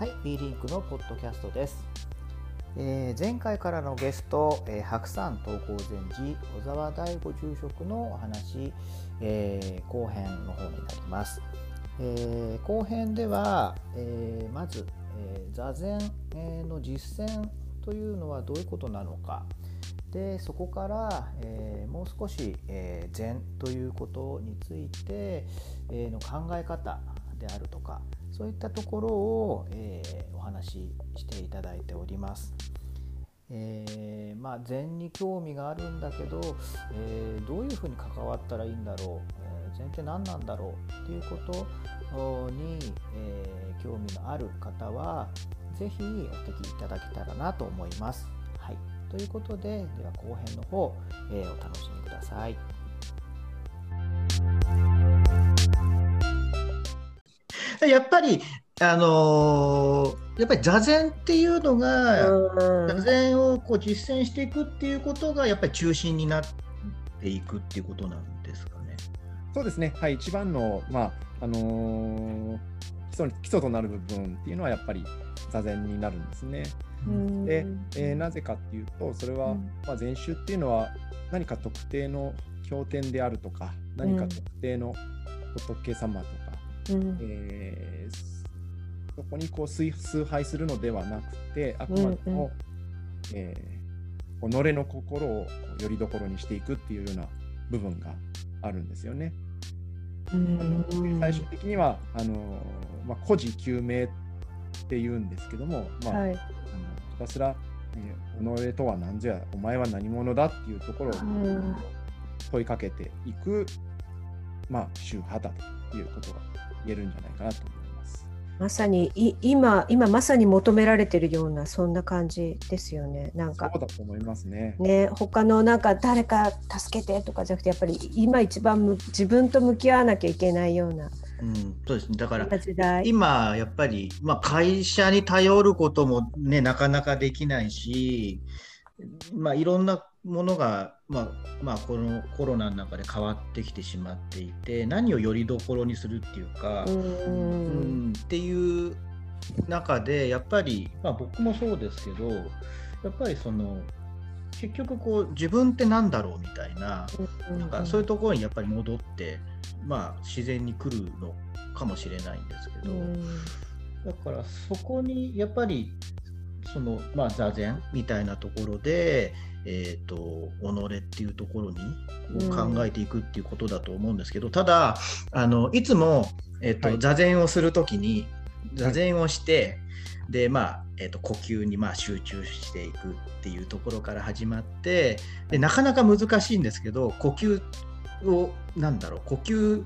はい、B リンクのポッドキャストです。えー、前回からのゲスト、えー、白山東高禅寺小沢大吾住職のお話、えー、後編の方になります。えー、後編では、えー、まず、えー、座禅の実践というのはどういうことなのかでそこから、えー、もう少し、えー、禅ということについて、えー、の考え方であるとかそういったところを、えー、お話ししていただいております。えー、まあ、禅に興味があるんだけど、えー、どういうふうに関わったらいいんだろう、えー、禅って何なんだろう？っていうことに、え興味のある方は是非お聞きいただけたらなと思います。はい、ということででは後編の方、えお楽しみください。やっぱりあのー、やっぱり座禅っていうのが、座禅をこう実践していくっていうことがやっぱり中心になっていくっていうことなんですかね。そうですね、はい、一番の、まああのー、基礎基礎となる部分っていうのはやっぱり座禅になるんですね。で、えー、なぜかっていうとそれは、まあ、禅宗っていうのは何か特定の経典であるとか何か特定の仏様とかうん、えー、そこにこう崇拝するのではなくてあくまでも、うんうん、えー、己の心をよりどころにしていくっていうような部分があるんですよね。うん、最終的にはあの、まあ、孤児救命っていうんですけども、まあ、はい、あのひたすら、えー、己とは何ぞやお前は何者だっていうところを問いかけていく、まあ、宗派だということが言えるんじゃないかなと思います。まさにい今今まさに求められてるようなそんな感じですよね。なんかそうだと思いますね。ね他のなんか誰か助けてとかじゃなくてやっぱり今一番自分と向き合わなきゃいけないような。うん、そうですねだから今やっぱり、まあ、会社に頼ることもねなかなかできないし、まあ、いろんなものが、まあまあ、このコロナの中で変わってきてしまっていて何をよりどころにするっていうかうんっていう中でやっぱり、まあ、僕もそうですけどやっぱりその結局こう自分って何だろうみたいななんかそういうところにやっぱり戻って、まあ、自然に来るのかもしれないんですけどだからそこにやっぱりその、まあ、座禅みたいなところでえーと、己っていうところに考えていくっていうことだと思うんですけど、うん、ただあのいつも、えーと、はい、座禅をする時に座禅をして、はい、でまあえーと、呼吸にまあ集中していくっていうところから始まってでなかなか難しいんですけど呼吸をなんだろう呼吸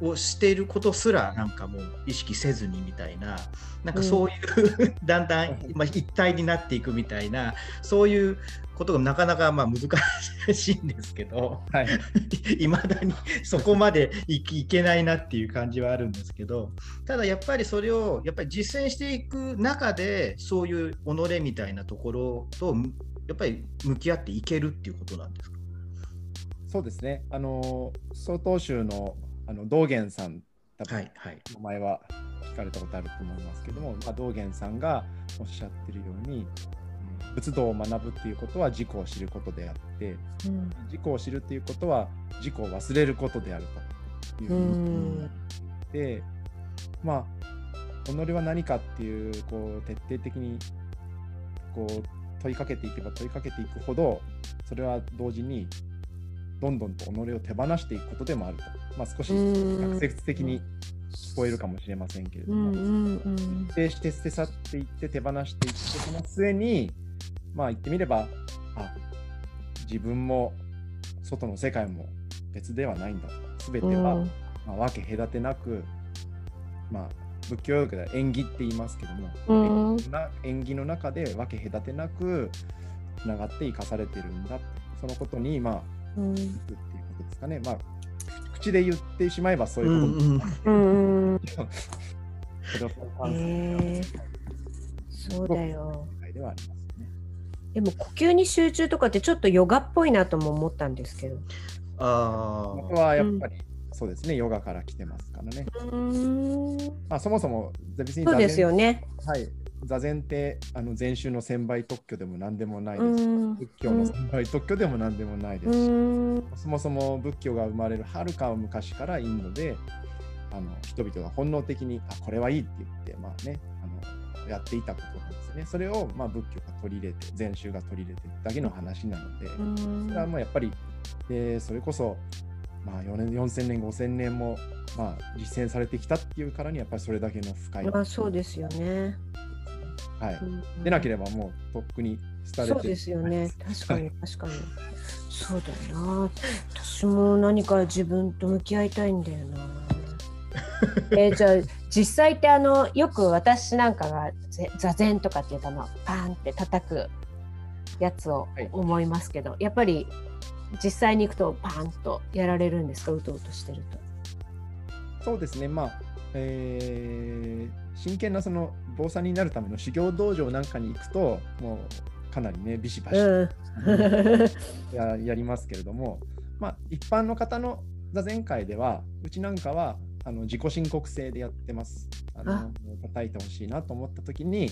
をしていることすらなんかもう意識せずにみたいななんかそういう、うん、だんだん、まあ、一体になっていくみたいなそういうことがなかなかまあ難しいんですけど、はい、まだにそこまでいけないなっていう感じはあるんですけどただやっぱりそれをやっぱり実践していく中でそういう己みたいなところとやっぱり向き合っていけるっていうことなんですか？そうですね。あの曹洞宗のあの道元さん多分、はいはい、名前は聞かれたことあると思いますけども、まあ、道元さんがおっしゃってるように仏道を学ぶっていうことは自己を知ることであって、うん、自己を知るっていうことは自己を忘れることであるというふうにでまあ己は何かっていうこう徹底的にこう問いかけていけば問いかけていくほどそれは同時にどんどんと己を手放していくことでもあると、まあ、少し逆説的に聞こえるかもしれませんけれども、徹底して捨て去っていって手放していってその末にまあ言ってみればあ自分も外の世界も別ではないんだと全ては、まあ、分け隔てなく、まあ、仏教用語では縁起って言いますけども、縁起の中で分け隔てなくつながって生かされてるんだそのことにまあうん、っていうことですかね。まあ、口で言ってしまえばそういうことうんうん、えー、そうだよ。ではありますね。でも呼吸に集中とかってちょっとヨガっぽいなとも思ったんですけど。ああ。これはやっぱりそうですね、ヨガから来てますからね。まあ、そもそも別にそうですよね。はい、座禅ってあの禅宗の専売特許でも何でもないですし、仏教の専売特許でも何でもないですし、そもそも仏教が生まれるはるか昔からインドであの人々が本能的にあこれはいいって言って、まあね、あのやっていたことなんですね。それを、まあ、仏教が取り入れて禅宗が取り入れてだけの話なので、それはもうやっぱりでそれこそまあ、4年4000年5000年も、まあ、実践されてきたっていうからにやっぱりそれだけの深い。まあ、そうですよね。はい、でなければもうとっくに廃れてそうですよね。確かに確かに。そうだよな。私も何か自分と向き合いたいんだよな。えー、じゃあ実際ってあのよく私なんかが座禅とかっていうかのパーンって叩くやつを思いますけど、はい、やっぱり実際に行くとパンとやられるんですか？うとうとしてると。そうですねまあ、えー、真剣なその坊さんになるための修行道場なんかに行くともうかなりねビシバシ、うん、ややりますけれども、まあ、一般の方の座禅会ではうちなんかはあの自己申告制でやってます。あの叩いてほしいなと思った時に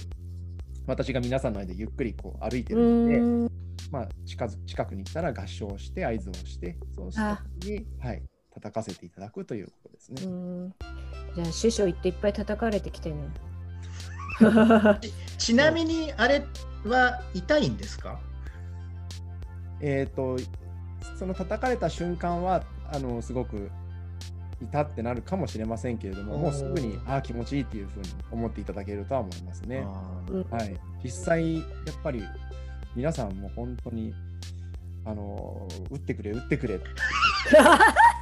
私が皆さんの間でゆっくりこう歩いてるので、まあ、近づ近くに来たら合唱して合図をしてそうした時に、はい、叩かせていただくということですね。じゃあ師匠行っていっぱい叩かれてきてね。ちなみにあれは痛いんですか？えっ、ー、とその叩かれた瞬間はあのすごく痛ってなるかもしれませんけれども、もうすぐにああ気持ちいいっていうふうに思っていただけるとは思いますね。はい、実際やっぱり皆さんも本当にあの打ってくれ打ってくれ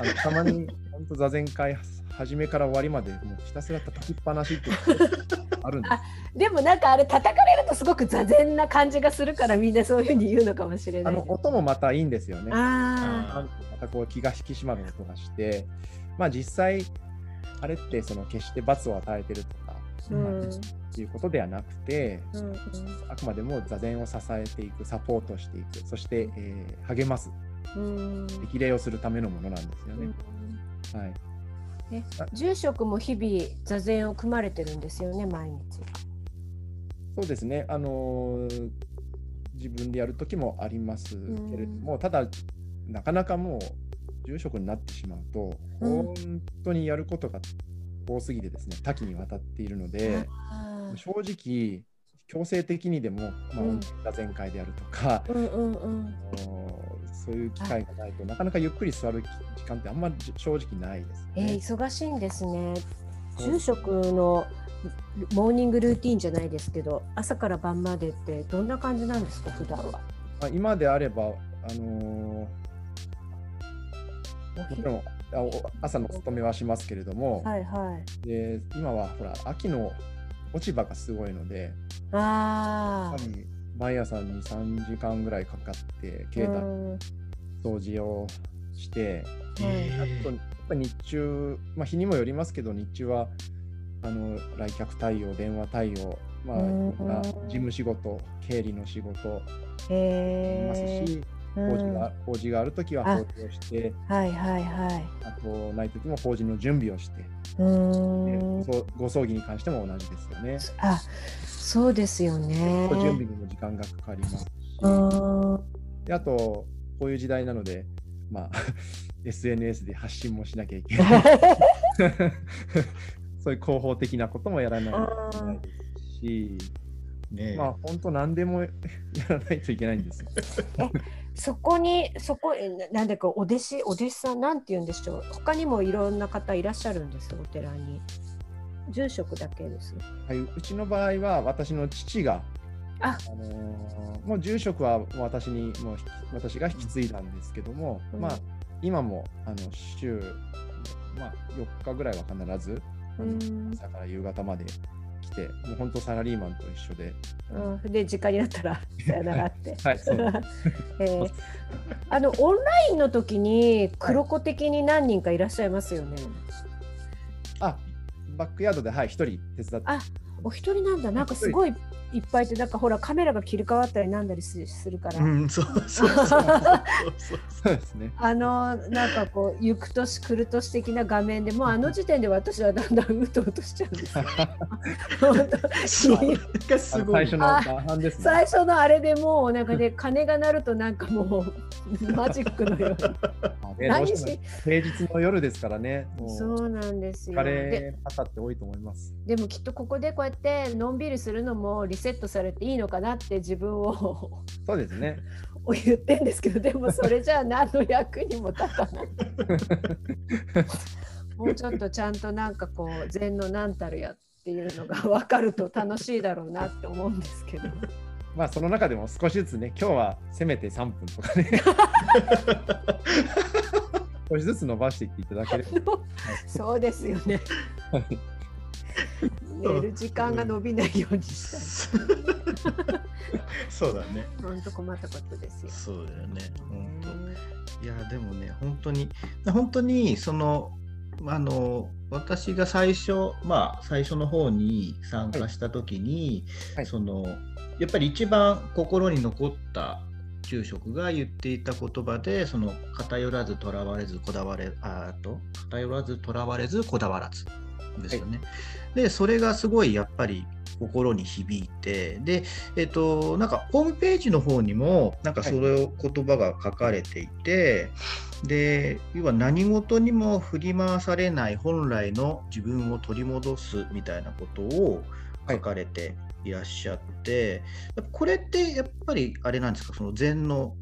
あのたまに本当座禅会初めから終わりまでもうひたすら叩きっぱなしって あるんです。でもなんかあれ叩かれるとすごく座禅な感じがするからみんなそういうふうに言うのかもしれない。あの音もまたいいんですよね。あまたこう気が引き締まる音がしてまあ実際あれってその決して罰を与えてるとか、うん、っていうことではなくて、うんうん、あくまでも座禅を支えていくサポートしていくそして、えー、励ます激励をするためのものなんですよね。はい、え住職も日々座禅を組まれてるんですよね毎日。そうですね、あのー、自分でやる時もありますけれども、ただなかなかもう住職になってしまうと、本当にやることが多すぎてですね多岐にわたっているので、正直強制的にでも、まあ、音座禅会であるとか、うんうんうん、そういう機会がないとなかなかゆっくり座る時間ってあんまり正直ないです、ね、えー、忙しいんですね。住職のモーニングルーティンじゃないですけど朝から晩までってどんな感じなんですか普段は？まあ、今であれば、あのー、もちろん朝の勤めはしますけれども、はいはい、で今はほら秋の落ち葉がすごいので、あ毎朝2、3時間ぐらいかかって、境内掃除をして、あとやっぱ日中、まあ、日にもよりますけど、日中はあの来客対応、電話対応、まあ、事務仕事、経理の仕事ありますし、法事が法事があるときは法事をして、はいはいはい、あとないときも法事の準備をして、うん。ご葬儀に関しても同じですよね。あそうですよね。準備にも時間がかかりますし、であとこういう時代なので、まあ、SNS で発信もしなきゃいけない。そういう広報的なこともやらないといけないですし、ね、まあ本当何でもやらないといけないんですよ。そこにそこなんでかお弟子お弟子さんなんて言うんでしょう？他にもいろんな方いらっしゃるんですお寺に。住職だけです、はい、うちの場合は私の父があ、あのー、もう住職は私にもう私が引き継いだんですけども、うん、まあ今もあの週、まあ、4日ぐらいは必ず、うん、朝から夕方まで来て、もう本当サラリーマンと一緒で。うん、で、時間になったら、さよならって。はい、そう えー、あの、オンラインの時に、黒子的に何人かいらっしゃいますよね？はい、あ、バックヤードで、はい、一人手伝って。あ、お一人なんだ、なんかすごい。いっぱいってなんかほらカメラが切り替わったりなんだりするから、うん、そうそうそうそうですねあのなんかこう行く年来る年的な画面でもうあの時点で私はだんだんうとうとしちゃうんですよ。すごい最初のです、ね、最初のあれでもうなんかね鐘が鳴るとなんかもうマジックのように。何し平日の夜ですからね。そうなんですよ。疲れ方って多いと思います。でもきっとここでこうやってのんびりするのもリセットされていいのかなって自分をそうですね。を言ってんですけどでもそれじゃあ何の役にも立たない。もうちょっとちゃんとなんかこう禅の何たるやっていうのが分かると楽しいだろうなって思うんですけど。まあその中でも少しずつね今日はせめて3分とかね少しずつ伸ばしていっていただければ、そうですよね。寝る時間が伸びないようにしたい。そうだね。本当困ったことですよ。そうだよね。本当。いやでもね本当に本当にそのあの私が最初まあ最初の方に参加した時に、はいはい、そのやっぱり一番心に残った住職が言っていた言葉でその偏らずとらわれずこだわれあと偏らずとらわれずこだわらずですよね。はい、でそれがすごいやっぱり心に響いてでえっとなんかホームページの方にもなんかそれを言葉が書かれていて、はい、で要は何事にも振り回されない本来の自分を取り戻すみたいなことを書かれていらっしゃって、はい、これってやっぱりあれなんですか？その禅の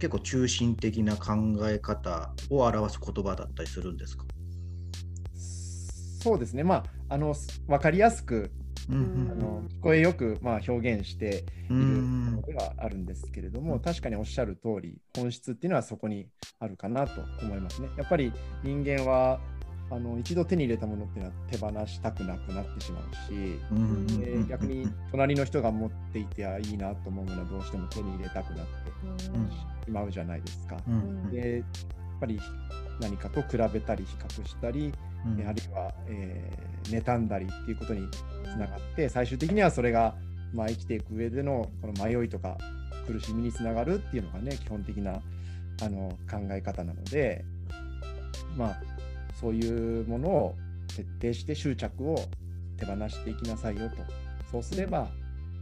結構中心的な考え方を表す言葉だったりするんですか？そうですね、まあ、あの分かりやすく、うん、あの聞こえよく、まあ、表現しているのではあるんですけれども、確かにおっしゃる通り、本質っていうのはそこにあるかなと思いますね。やっぱり人間はあの一度手に入れたものっていうのは手放したくなくなってしまうし、で逆に隣の人が持っていていいなと思うものはどうしても手に入れたくなってしまうじゃないですか。でやっぱり何かと比べたり比較したり、うん、あるいは、えー、妬んだりっていうことにつながって最終的にはそれが、まあ、生きていく上でのこの迷いとか苦しみにつながるっていうのがね基本的なあの考え方なのでまあそういうものを徹底して執着を手放していきなさいよと。そうすれば、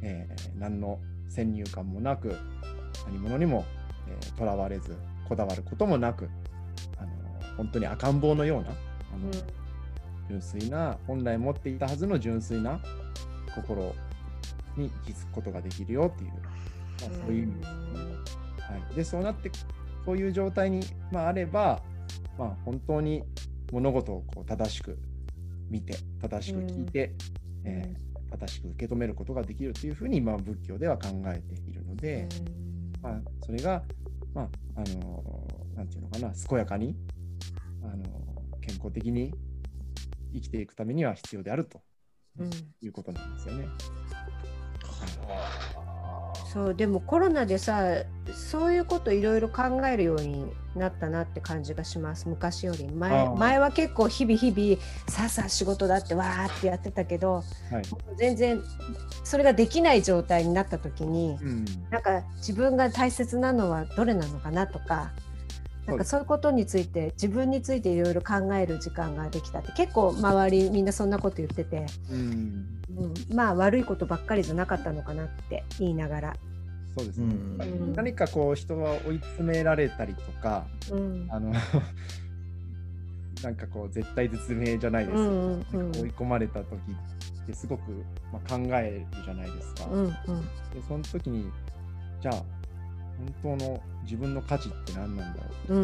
えー、何の先入観もなく何者にもとら、えー、われずこだわることもなくあの本当に赤ん坊のような、純粋な本来持っていたはずの純粋な心に気づくことができるよっていう、まあ、そういう意味ですね。はい、でそうなってそういう状態に、まあ、あれば、まあ、本当に物事をこう正しく見て正しく聞いて、うん、えー、正しく受け止めることができるというふうに今仏教では考えているので、うん、まあ、それが、まああのなんていうのかな健やかにあの健康的に生きていくためには必要であるということなんですよね。そうでもコロナでさそういうこといろいろ考えるようになったなって感じがします。昔より。前前は結構日々日々さあさあ仕事だってわーってやってたけど、はい、全然それができない状態になった時に、うん、なんか自分が大切なのはどれなのかなとかなんかそういうことについて自分についていろいろ考える時間ができたって結構周りみんなそんなこと言ってて、うん、うん、まあ悪いことばっかりじゃなかったのかなって言いながら。そうですね、うん、何かこう人は追い詰められたりとか、うん、あの なんかこう絶対絶命じゃないですけど、うんうん、追い込まれた時ってすごく、まあ、考えるじゃないですか。うんうん、でその時にじゃあ本当の自分の価値って何なんだろう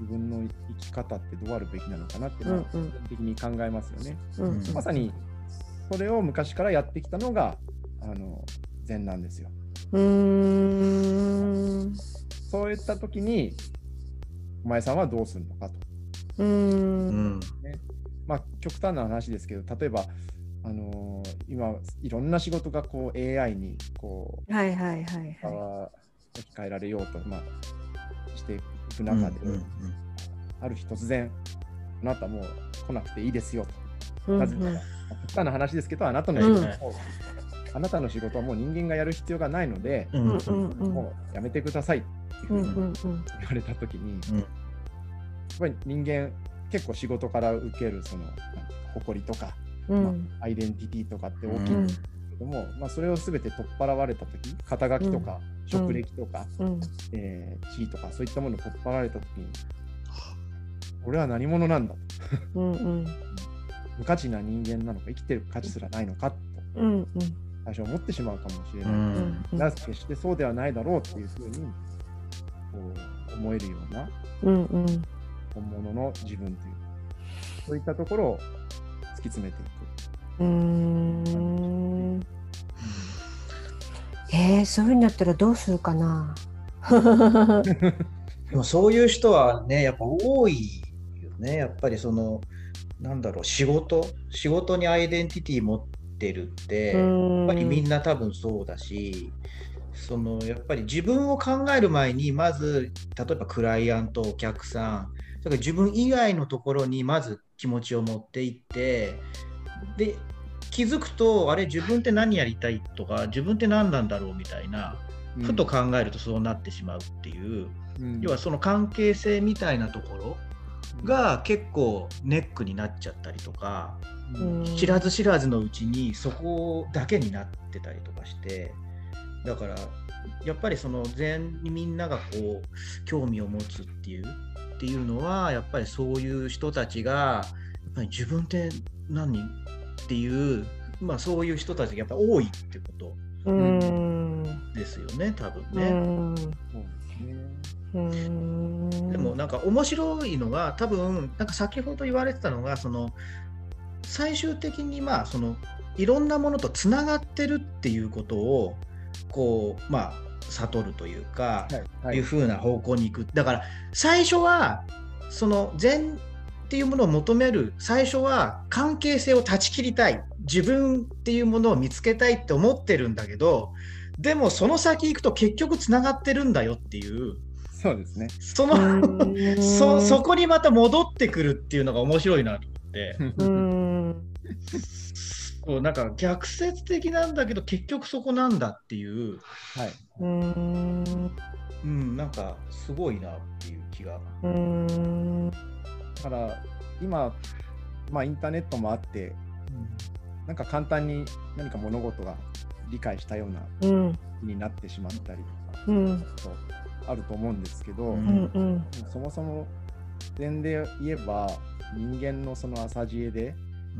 自分の生き方ってどうあるべきなのかなって、まあ、基本的に考えますよね。うんうん、まさにそれを昔からやってきたのがあの禅なんですよ。うん。そういった時にお前さんはどうするのかと。うん。ね。まあ、極端な話ですけど例えばあのー、今いろんな仕事がこう AI にこう、はいはいはいはい、置き換えられようと、まあ、していく中で、うんうんうん、ある日突然あなたもう来なくていいですよと。なぜなら、極端な話ですけど、あなたの仕事を、あなたの仕事はもう人間がやる必要がないので、もうやめてくださいっていうふうに言われたときに、やっぱり人間、結構仕事から受けるその誇りとか、まあ、アイデンティティとかって大きいんですけども、まあ、それをすべて取っ払われたとき、肩書きとか、職歴とか、うん、えー、地位とかそういったものを取っ払われたときに俺は何者なんだと。うん、無価値な人間なのか生きてる価値すらないのかと、うんうん、最初思ってしまうかもしれない、うん、が決してそうではないだろうっていうふうにこう思えるような、うんうん、本物の自分というそういったところを突き詰めていく。うんえー、そういうふうになったらどうするかな？でもそういう人はねやっぱ多いよね。やっぱりそのなんだろう仕事仕事にアイデンティティ持ってるってやっぱりみんな多分そうだしそのやっぱり自分を考える前にまず例えばクライアントお客さんだから自分以外のところにまず気持ちを持っていってで気づくとあれ自分って何やりたいとか自分って何なんだろうみたいなふと考えるとそうなってしまうっていう、うん、要はその関係性みたいなところが結構ネックになっちゃったりとか、うん、知らず知らずのうちにそこだけになってたりとかしてだからやっぱりその全にみんながこう興味を持つっていうっていうのはやっぱりそういう人たちがやっぱり自分って何？っていう、まあ、そういう人たちがやっぱ多いってことですよね多分ね。でもなんか面白いのが多分なんか先ほど言われてたのがその最終的にまあそのいろんなものとつながってるっていうことをこうまあ悟るというか、はいはい、いうふうな方向に行く。だから最初はその全っていうものを求める最初は関係性を断ち切りたい自分っていうものを見つけたいって思ってるんだけどでもその先行くと結局つながってるんだよっていうそうですね。そのそそこにまた戻ってくるっていうのが面白いなと思ってこうなんか逆説的なんだけど結局そこなんだっていう、はい、うん。なんかすごいなっていう気が。から今、まあ、インターネットもあって、うん、なんか簡単に何か物事が理解したような気になってしまったりとか、うん、あると思うんですけど、うん。うん、そもそも点で言えば人間のその浅知恵で、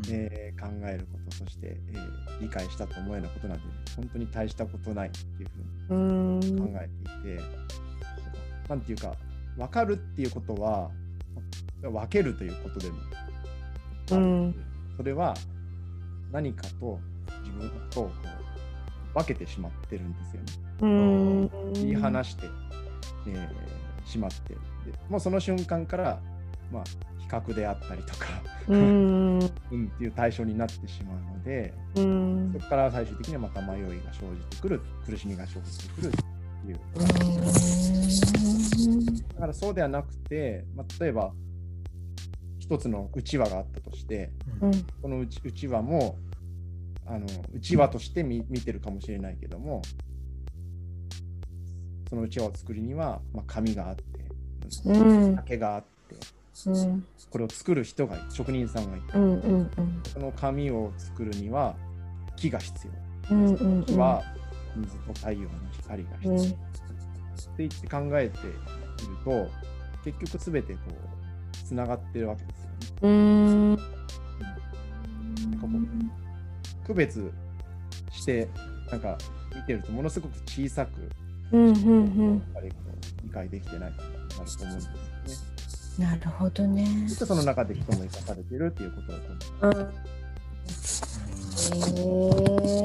うん、えー、考えることそして、えー、理解したと思うようなことなんで本当に大したことないっていうふうに考えていて何て言うか分かるっていうことは分けるということでも。うん、それは何かと自分と分けてしまってるんですよね。うん。言い放して、えー、しまって。でもうその瞬間から、まあ、比較であったりとかうん、っていう対象になってしまうのでうん。そこから最終的にはまた迷いが生じてくる苦しみが生じてくるっていう。だからそうではなくて、まあ、例えば一つのうちわがあったとして、うん、このうちうちわもあのうちわとして見見てるかもしれないけどもそのうちわを作るには、まあ、紙があって、うん、竹があって、うん、これを作る人が職人さんがいて、うんうんうん、その紙を作るには木が必要、うんうんうん、木は水と太陽の光が必要、うん、って言って考えていると結局すべてこうつながってるわけですよね。うん。なんかもう区別してなんか見てるとものすごく小さく、うんうんうん、理解できてないなると思うんですね。なるほどね。そその中で人も生かされてるっていうことだと思う。うん、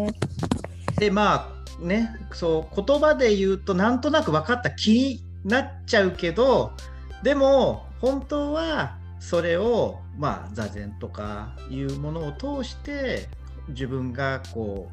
えー、でまあねそう言葉で言うとなんとなく分かった気になっちゃうけどでも本当はそれをまあ座禅とかいうものを通して自分がこ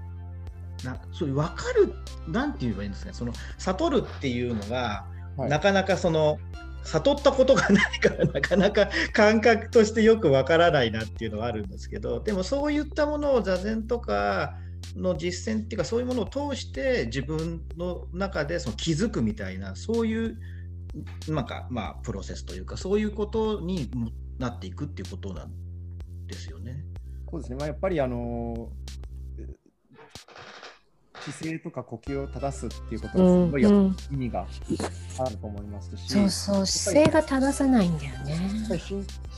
うなそういう分かるなんて言えばいいんですかその悟るっていうのが、はい、なかなかその悟ったことがないから なかなか感覚としてよくわからないなっていうのはあるんですけどでもそういったものを座禅とかの実践っていうかそういうものを通して自分の中でその気づくみたいなそういうなんかまあプロセスというかそういうことになっていくっていうことなんですよね。そうですね、まあ、やっぱりあの姿勢とか呼吸を正すっていうことがすごい意味があると思いますし、うんうん、そうそう姿勢が正さないんだよね。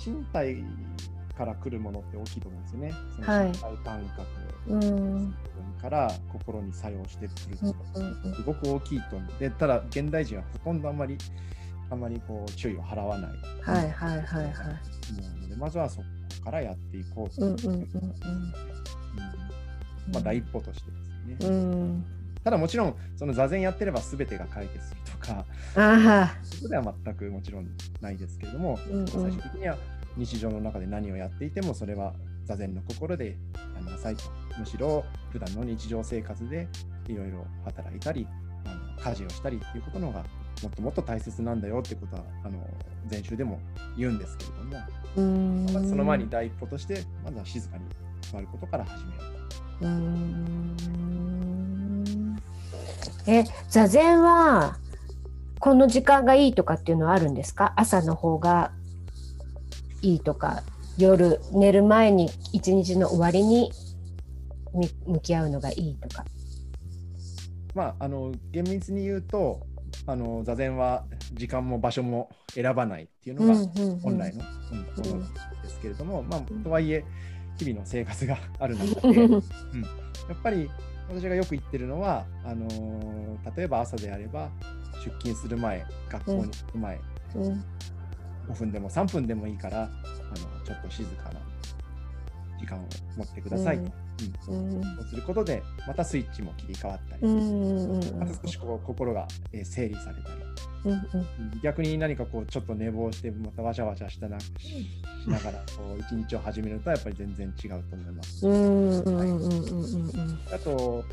身体から来るものって大きいと思うんですよね。その身体感覚、はい、から心に作用してくるってすごく大きいと。思う。でただ現代人はほとんどあんまりあんまりこう注意を払わない。はいはいはいはい。でまずはそこからやっていこうと。いう。まあ第一歩としてですね。うん。ただもちろんその座禅やってれば全てが解決するとか。そこでは全くもちろんないですけれども、うんうん、最終的には日常の中で何をやっていてもそれは座禅の心でやんなさいとむしろ普段の日常生活でいろいろ働いたりあの家事をしたりっていうことの方がもっともっと大切なんだよってことはあの前週でも言うんですけれどもその前に第一歩としてまずは静かに座ることから始めよう。と。え座禅はこの時間がいいとかっていうのはあるんですか？朝の方がいいとか夜寝る前に一日の終わりに向き合うのがいいとか。まあ、あの厳密に言うとあの座禅は時間も場所も選ばないっていうのが本来のものですけれども、まあ、とはいえ日々の生活がある中で、うん、やっぱり私がよく言ってるのはあの例えば朝であれば出勤する前学校に行く前、うん、5分でも3分でもいいからあのちょっと静かな時間を持ってくださいと。うん、そうすることでまたスイッチも切り替わったり、また少しこう心が、えー、整理されたり、うんうん、逆に何かこうちょっと寝坊してまたわちゃわちゃしたなしながらこう一日を始めるとやっぱり全然違うと思います。あと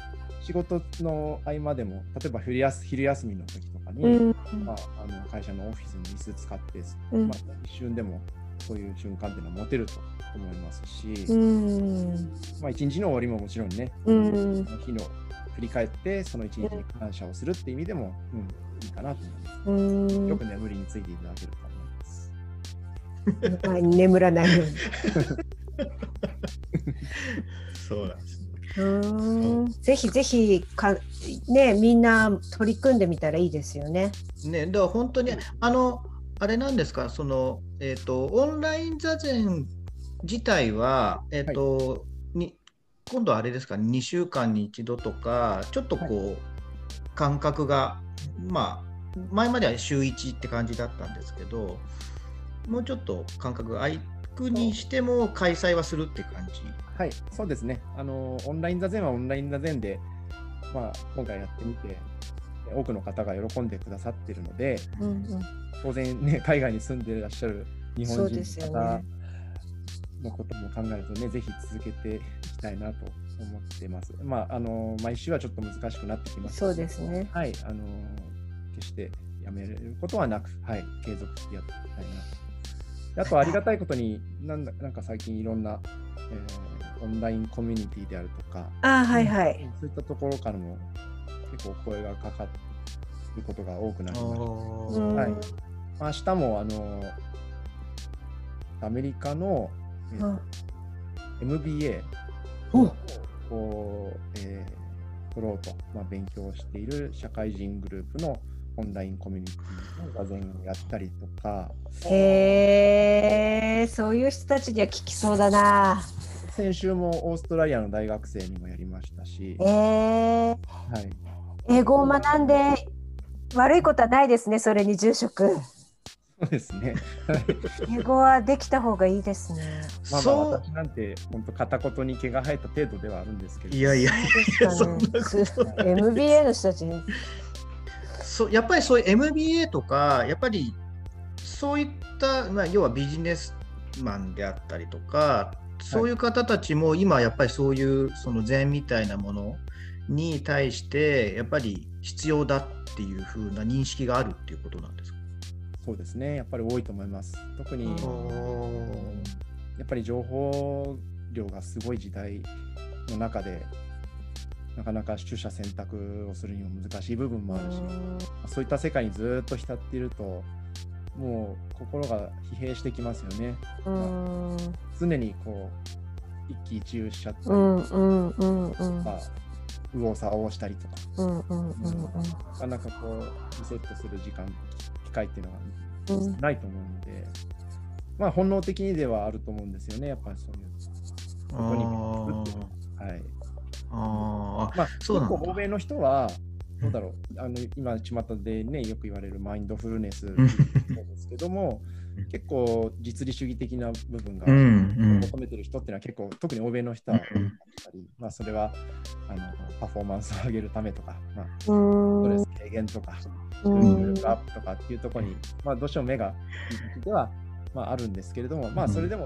仕事の合間でも例えば昼休昼休みの時とかに、うん、まあ、あの会社のオフィスの椅子使って、うん、まあ、一瞬でもそういう瞬間っていうのは持てると思いますし、うん、まあ、一日の終わりももちろんね、うん、日の振り返ってその一日に感謝をするっていう意味でも、うん、いいかなと思います。よく眠りについていただけると思います。眠らないように。そうなんですぜひぜひか、ね、みんな取り組んでみたらいいですよね。ね、だから本当に、あの、あれなんですか、その、えっ、ー、と、オンライン座禅自体は、えっ、ー、と、はい、に今度あれですか、2週間に1度とか、ちょっとこう、はい、感覚が、まあ、前までは週1って感じだったんですけど、もうちょっと感覚が空くにしても開催はするって感じ？はい、そうですね。あのオンライン座禅はオンライン座禅で、まあ、今回やってみて、多くの方が喜んでくださっているので、うんうん、当然ね、海外に住んでいらっしゃる日本人の方のことも考えるとね、ぜひ続けていきたいなと思ってます。まあ、あの毎週はちょっと難しくなってきますそうですね。はい、あの決してやめることはなく、はい、継続してやっていきたいなと。あとありがたいことに、なんだなんか最近いろんな、えーオンラインコミュニティであるとか、あはいはい、そういったところからも結構声がかかることが多くなりました。はい、明日もあのアメリカの、えー、MBA をこう、えー、取ろうと、まあ、勉強している社会人グループのオンラインコミュニティの座禅をやったりとか。へえー、そういう人たちには聞きそうだな。先週もオーストラリアの大学生にもやりましたし、えーはい、英語を学んで悪いことはないですね、それに住職。そうですね。英語はできた方がいいですね。まあ、まあ、私なんて本当片言に毛が生えた程度ではあるんですけど。いやいやいや、そんな MBA の人たちに。そうやっぱりそういう MBA とかやっぱりそういった、まあ、要はビジネスマンであったりとかそういう方たちも今やっぱりそういうその禅みたいなものに対してやっぱり必要だっていうふうな認識があるっていうことなんですか？そうですね、やっぱり多いと思います。特に、やっぱり情報量がすごい時代の中で、なかなか取捨選択をするにも難しい部分もあるし、そういった世界にずっと浸っていると、もう心が疲弊してきますよね。常にこう一喜一憂しちゃったりとか、右往左往したりとか、なかなかこうリセットする時間、機会っていうのがないと思うので、まあ本能的にではあると思うんですよね、やっぱりそういう。ここにはい。あまあ、そう結構欧米の人は、どうだろう、あの今、巷でね、よく言われるマインドフルネスですけども、結構実利主義的な部分が求めてる人っていうのは結構、特に欧米の人はったり、まあ、それはあのパフォーマンスを上げるためとか、まあ、ストレス軽減とか、集中力アップとかっていうところに、まあ、どうしても目がでは、まあ、あるんですけれども、まあ、それでも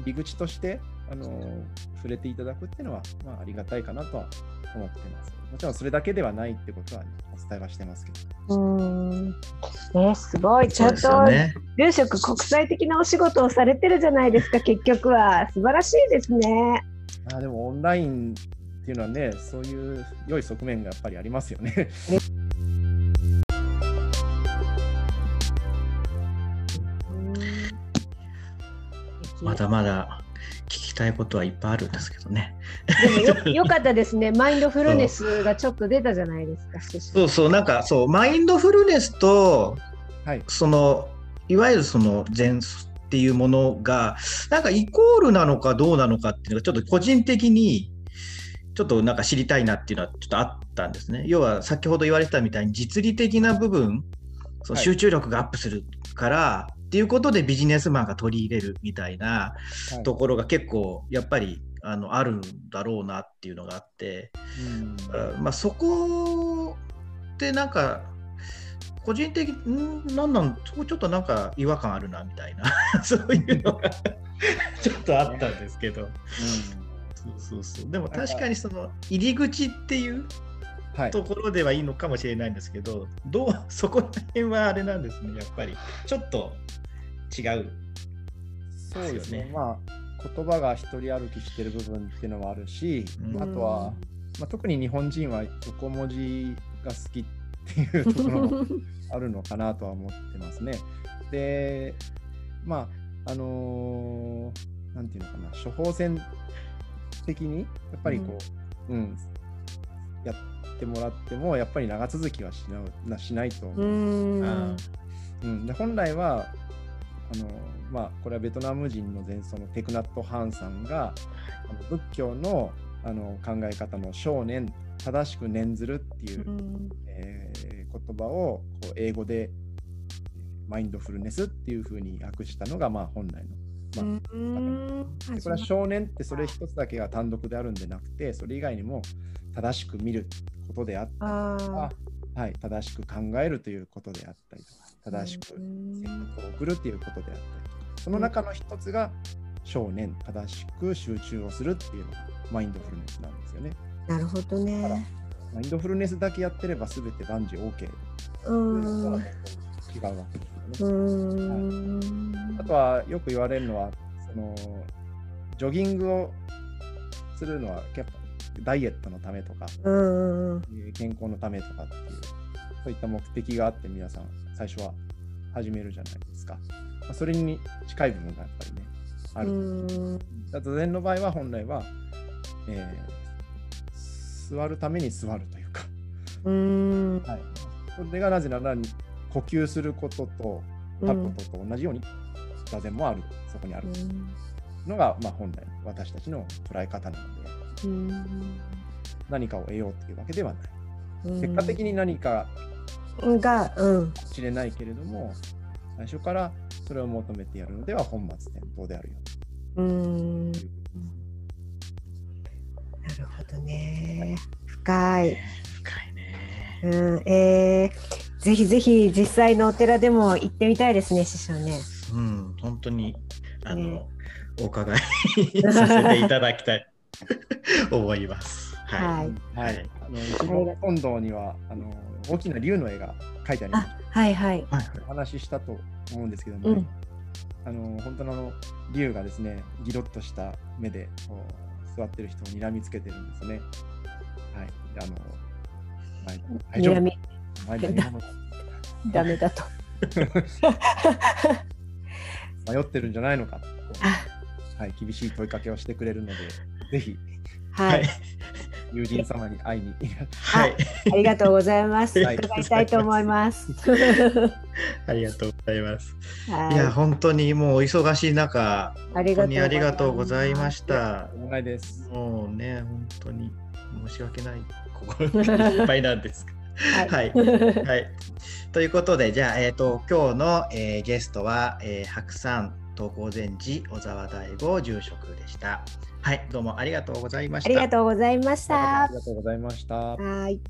入り口としてあの触れていただくっていうのは、まあ、ありがたいかなとは思ってます。もちろんそれだけではないってことは、ね、お伝えはしてますけど。うんね、すごい、ちゃんと、ね、住職国際的なお仕事をされてるじゃないですか、結局は。素晴らしいですね。あでもオンラインっていうのはね、そういう良い側面がやっぱりありますよね。まだまだ聞きたいことはいっぱいあるんですけどね。でもよよかったですね。マインドフルネスがちょっと出たじゃないですか。そうそうなんかそうマインドフルネスと、はい、そのいわゆるその禅っていうものがなんかイコールなのかどうなのかっていうのがちょっと個人的にちょっとなんか知りたいなっていうのはちょっとあったんですね。要は先ほど言われてたみたいに実利的な部分、その集中力がアップするから、はいっていうことでビジネスマンが取り入れるみたいなところが結構やっぱりあのあるんだろうなっていうのがあって、うん、まあ、そこってなんか個人的になんなんちょっとなんか違和感あるなみたいな そういうのが ちょっとあったんですけど、うん、そうそうそう。でも確かにその入り口っていうところではいいのかもしれないんですけど、どう そこら辺はあれなんですねやっぱり。ちょっと違う、そうですね。まあ言葉が一人歩きしてる部分っていうのはあるし、うん、あとは、まあ、特に日本人は横文字が好きっていうところも あるのかなとは思ってますね。で、まあ、あのー、なんていうのかな、処方箋的に、やっぱりこう、うん、うん、やってもらっても、やっぱり長続きはしなしないと思う。うん。うん、で本来はあのまあ、これはベトナム人の前奏のテクナット・ハンさんがあの仏教のあの考え方の少年正しく念ずるっていう、うん、えー、言葉をこう英語でマインドフルネスっていうふうに訳したのがまあ本来の、まあ、でこれは少年ってそれ一つだけが単独であるんでなくてそれ以外にも正しく見ることであったりとか、はい、正しく考えるということであったりとか正しく選択を送るっていうことであったりその中の一つが少年正しく集中をするっていうのがマインドフルネスなんですよね。なるほどね。マインドフルネスだけやってれば全て万事 OK うん違うわけですよね。はい、あとはよく言われるのはそのジョギングをするのはやっぱダイエットのためとか、健康のためとかっていうそういった目的があって皆さん最初は始めるじゃないですか。まあ、それに近い部分がやっぱりね、ある。だと禅の場合は本来は、えー、座るために座るというか。うんはい、それがなぜなら呼吸することと立つことと同じように座禅もある、そこにある。のが、まあ、本来私たちの捉え方なので、何かを得ようというわけではない。結果的に何かが、うん、知れないけれども最初からそれを求めてやるのでは本末転倒であるよ。うん。なるほどね、はい、深い、深いね。うん。えー、ぜひぜひ実際のお寺でも行ってみたいですね師匠ねうん本当にあの、ね、お伺いさせていただきたい 思いますはい。はい。あの一番本堂にはあの大きな竜の絵が描いてあります。はいはい。お話ししたと思うんですけども、ね、あの本当のの竜がですね、ギロッとした目でこう座ってる人を睨みつけてるんですね。はい。あの、はい、大丈夫。ダメだと。迷ってるんじゃないのか。はい、厳しい問いかけをしてくれるので、ぜひ、はい、友人様に会いに。はい、ありがとうございます。伺いたいと思います。ありがとうございます。はい、いや、本当にもうお忙しい中、ありがとうございました。お願いです。もうね、本当に申し訳ない、心いっぱいなんですはい、はい、ということで、じゃあ、えっ、ー、と、今日の、えー、ゲストは、えー、白山東高禅寺小沢大吾住職でした。はい、どうもありがとうございました。ありがとうございました。ありがとうございました。はい。